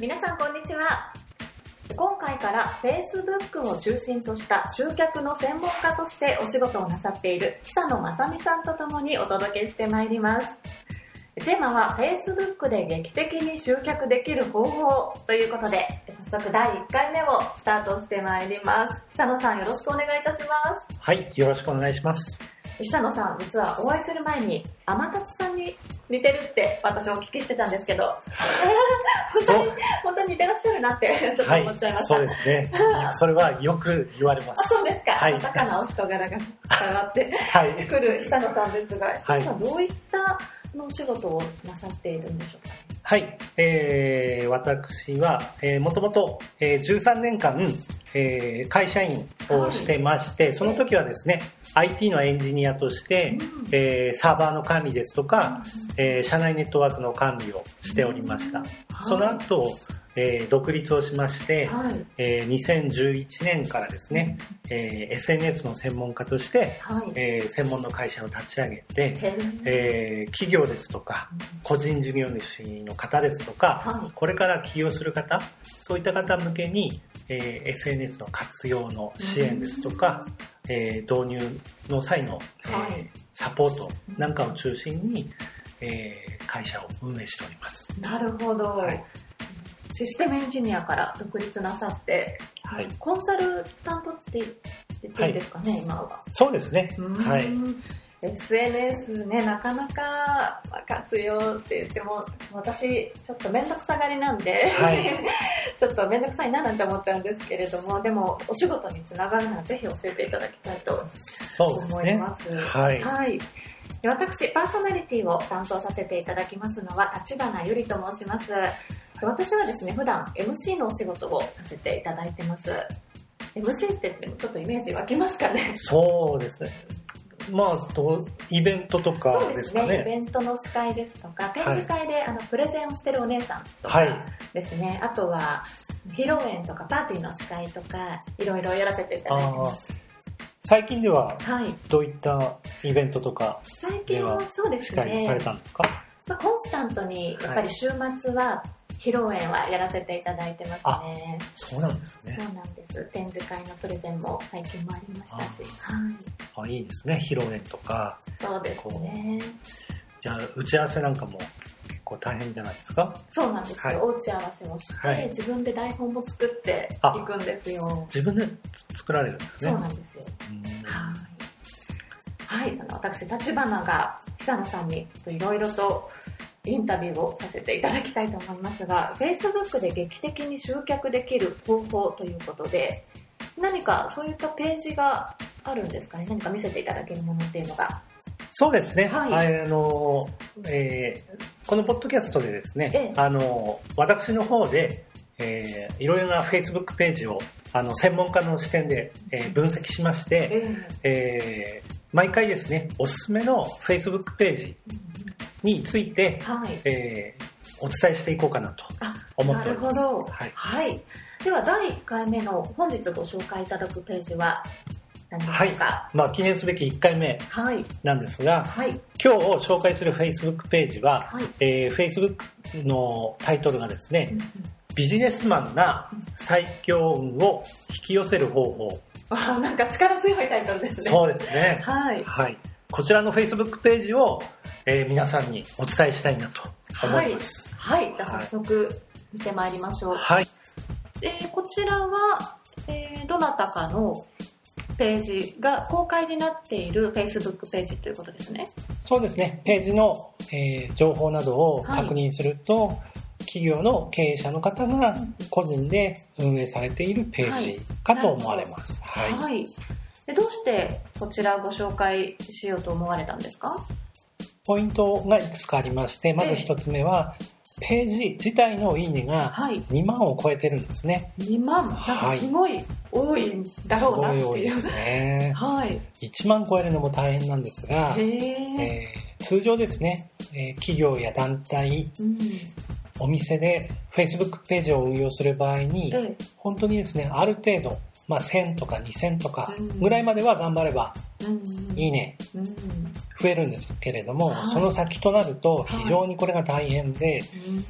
皆さんこんにちは。今回から Facebook を中心とした集客の専門家としてお仕事をなさっている久野正美さんと共にお届けしてまいります。テーマは Facebook で劇的に集客できる方法ということで、早速第1回目をスタートしてまいります。久野さんよろしくお願いいたします。はい、よろしくお願いします。久野さん、実はお会いする前に、天達さんに似てるって私お聞きしてたんですけど、本当に、本当に似てらっしゃるなってちょっとはい思っちゃいま、した。そうですね。それはよく言われまあ、す。そうですか。はい豊かなお人柄が伝わって はい。くる久野さんですが、はい久野さんどういったのお仕事をなさっているんでしょうか？はい。えー、私は、えー、もともと、えー、13年間、えー、会社員をしてまして、その時はですね、IT のエンジニアとして、うん。えー、サーバーの管理ですとか、えー、社内ネットワークの管理をしておりました。その後、えー、独立をしまして、はい。えー、2011年からですね、えー、SNS の専門家として、はい。えー専門の会社を立ち上げて、えー企業ですとか、個人事業主の方ですとか、はい。これから起業する方、そういった方向けに、えー SNS の活用の支援ですとか、えー導入の際の、えーはい。サポートなんかを中心に、えー会社を運営しております。なるほど、はいシステムエンジニアから独立なさって、はい。コンサルタントって言っていいですかね、今は。そうですね。はい。SNS ね、なかなか活用って言っても、私、ちょっとめんどくさがりなんで、はい ちょっとめんどくさいななんて思っちゃうんですけれども、でも、お仕事につながるならぜひ教えていただきたいと。思います。はい。はい。で私、パーソナリティを担当させていただきますのは、立花ゆりと申します。で私はですね、普段 MC のお仕事をさせていただいてます。MC って言ってもちょっとイメージ湧きますかね？そうですね。まあ、どうイベントとかですね、イですかね。ベントの司会ですとか、展示会で、あのプレゼンをしてるお姉さんとはいかですね、あとは披露宴とかパーティーの司会とか、いろいろやらせていただいてます。最近でははい。どういったイベントとか最近はそうです司会されね、たんですか、まあ、コンスタントにやっぱり週末は披露宴はやらせていただいてますね。そうなんですね。そうなんです。展示会のプレゼンも最近もありましたし。はい。あいいですね、披露宴とか。そうですね。じゃあ、打ち合わせなんかも結構大変じゃないですか？そうなんですよ。はいお打ち合わせもして、はい自分で台本も作ってあいくんですよ。自分で作られるんですね。そうなんですよ。うんはい。はい、その私、立花が久野さんにいろいろとインタビューをさせていただきたいと思いますが、Facebook で劇的に集客できる方法ということで、何かそういったページがあるんですかね？何か見せていただけるものっていうのが。そうですね。はい。あの、えーこのポッドキャストでですね、ええ。あの、私の方で、えーいろいろな Facebook ページをあの専門家の視点で、えー分析しまして、ええ。ー毎回ですね、おすすめの Facebook ページについて、はい。えーお伝えしていこうかなとあ、思っております。なるほど。はい。はい。では、第1回目の本日ご紹介いただくページは何でしょうか？まあ、記念すべき1回目はい。なんですが、はい。今日紹介する Facebook ページは、はい。えー Facebook のタイトルがですね、うんうんビジネスマンが最強運を引き寄せる方法。あーなんか力強いタイトルですね。そうですね。はい。はい。こちらの Facebook ページを、えー皆さんにお伝えしたいなと思います。はい。じゃあ早速見てまいりましょう。はい。えーこちらは、えーどなたかのページが公開になっている Facebook ページということですね。そうですね。ページの、えー情報などを確認すると、企業の経営者の方が個人で運営されているページかと思われます。はい。はい。でどうしてこちらご紹介しようと思われたんですか？ポイントがいくつかありまして、まず一つ目は、ページ自体のいいねがはい。2万を超えてるんですね。2万？なんかすごい多いんだすろうなごっていう。い多いですね。はい。1万超えるのも大変なんですが、へえ。えー通常ですね、えー企業や団体、うん。お店で Facebook ページを運用する場合に、え本当にですね、ある程度、まあ、1000とか2000とかうん。ぐらいまでは頑張ればうん。いいね、うん。増えるんですけれども、はいその先となると非常にこれが大変で、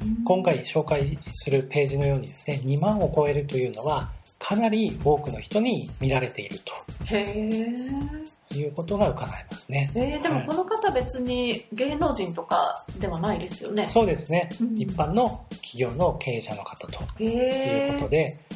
うん。今回紹介するページのようにですね、2万を超えるというのは、かなり多くの人に見られている。ということが伺えますね。えー、ではい。もこの方別に芸能人とかではないですよね。そうですね、うん。一般の企業の経営者の方とへいうえことで、え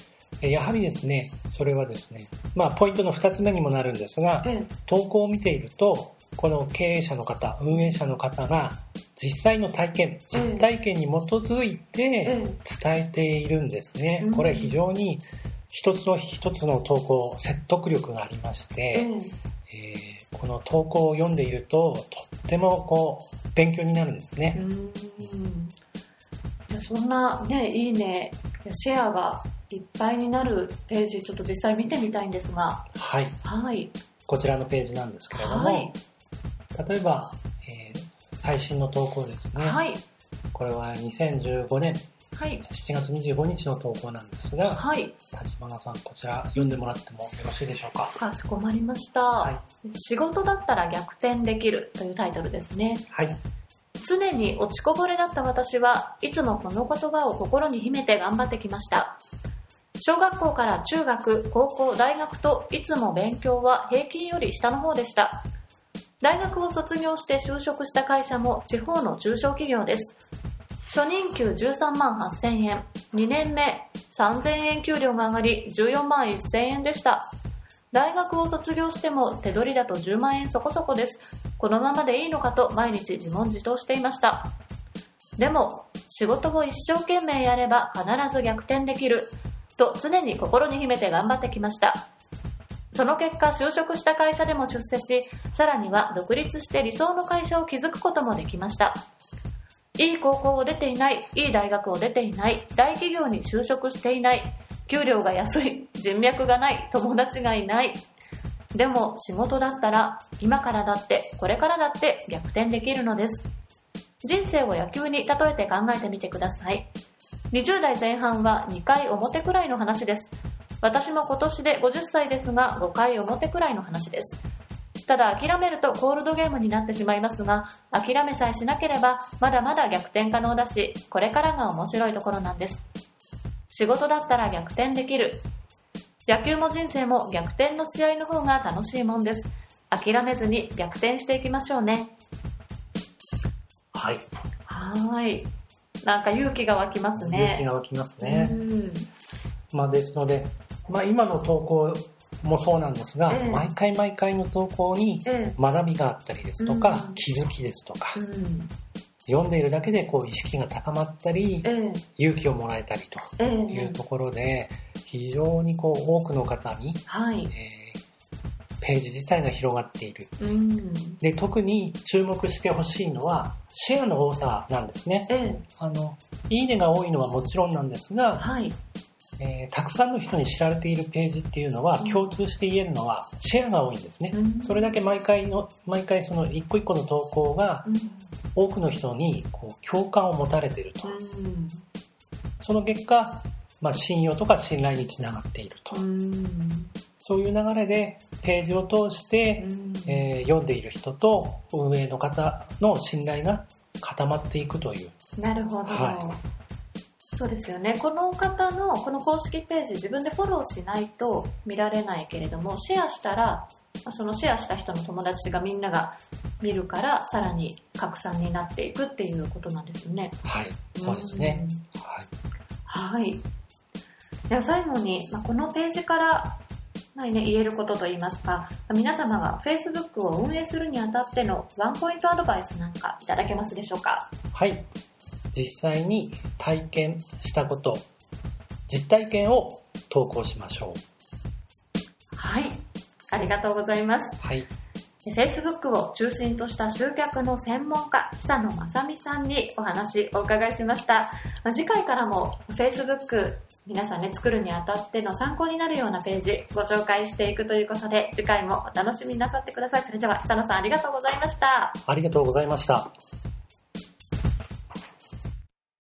やはりですね、それはですね、まあポイントの2つ目にもなるんですが、え投稿を見ていると、この経営者の方、運営者の方が実際の体験、実体験に基づいてえ伝えているんですね。うん。これ非常に一つの一つの投稿、説得力がありましええて、えーこの投稿を読んでいると、とってもこう、勉強になるんですね。うん。そんなね、いいね、シェアがいっぱいになるページ、ちょっと実際見てみたいんですが、はい。はい。こちらのページなんですけれども、はい。例えば、えー最新の投稿ですね。はい。これは2015年はい。7月25日の投稿なんですが、はい。立花さん、こちら読んでもらってもよろしいでしょうか？かしこまりました。はい。仕事だったら逆転できるというタイトルですね。はい。常に落ちこぼれだった私はいつもこの言葉を心に秘めて頑張ってきました。小学校から中学、高校、大学といつも勉強は平均より下の方でした。大学を卒業して就職した会社も地方の中小企業です。初任給13万8000円、2年目3000円給料が上がり14万1000円でした。大学を卒業しても手取りだと10万円そこそこです。このままでいいのかと毎日自問自答していました。でも、仕事を一生懸命やれば必ず逆転できる。と常に心に秘めて頑張ってきました。その結果、就職した会社でも出世し、さらには独立して理想の会社を築くこともできました。いい高校を出ていない、いい大学を出ていない、大企業に就職していない、給料が安い、人脈がない、友達がいない。でも仕事だったら、今からだって、これからだって逆転できるのです。人生を野球に例えて考えてみてください。20代前半は2回表くらいの話です。私も今年で50歳ですが5回表くらいの話です。ただ諦めるとコールドゲームになってしまいますが、諦めさえしなければまだまだ逆転可能だし、これからが面白いところなんです。仕事だったら逆転できる。野球も人生も逆転の試合の方が楽しいもんです。諦めずに逆転していきましょうね。はい。はーい。なんか勇気が湧きますね。勇気が湧きますね。うん。まあ、ですので、まあ、今の投稿もそうなんですが、ええ。毎回毎回の投稿にえ学びがあったりですとか、うん。気づきですとかえ、うん、読んでいるだけでこう意識が高まったり、ええ。勇気をもらえたりとええ。いうところで、非常にこう多くの方に、はい。えーページ自体が広がっている。うん。で、特に注目してほしいのは、シェアの多さなんですね。ええあの、いいねが多いのはもちろんなんですが、はい。えーたくさんの人に知られているページっていうのは、うん共通して言えるのは、シェアが多いんですね。うんそれだけ毎回の、毎回その一個一個の投稿がうん。多くの人にこう共感を持たれていると。うん。その結果、まあ、信用とか信頼につながっていると。うん。そういう流れでページを通して、えー読んでいる人と運営の方の信頼が固まっていくという。なるほど。はそうですよね。この方のこの公式ページ自分でフォローしないと見られないけれども、シェアしたら、まあそのシェアした人の友達がみんなが見るから、さらに拡散になっていくっていうことなんですよね。はい。そうですね。はい。はい。では最後に、まあ、このページから、まあね、言えることといいますか、皆様が Facebook を運営するにあたってのワンポイントアドバイスなんかいただけますでしょうか？はい。実際に体験したこと、実体験を投稿しましょう。はい。ありがとうございます。はい。Facebook を中心とした集客の専門家、久野正美さんにお話をお伺いしました。ま次回からも Facebook 皆さんね、作るにあたっての参考になるようなページご紹介していくということで、次回もお楽しみになさってください。それでは久野さんありがとうございました。ありがとうございました。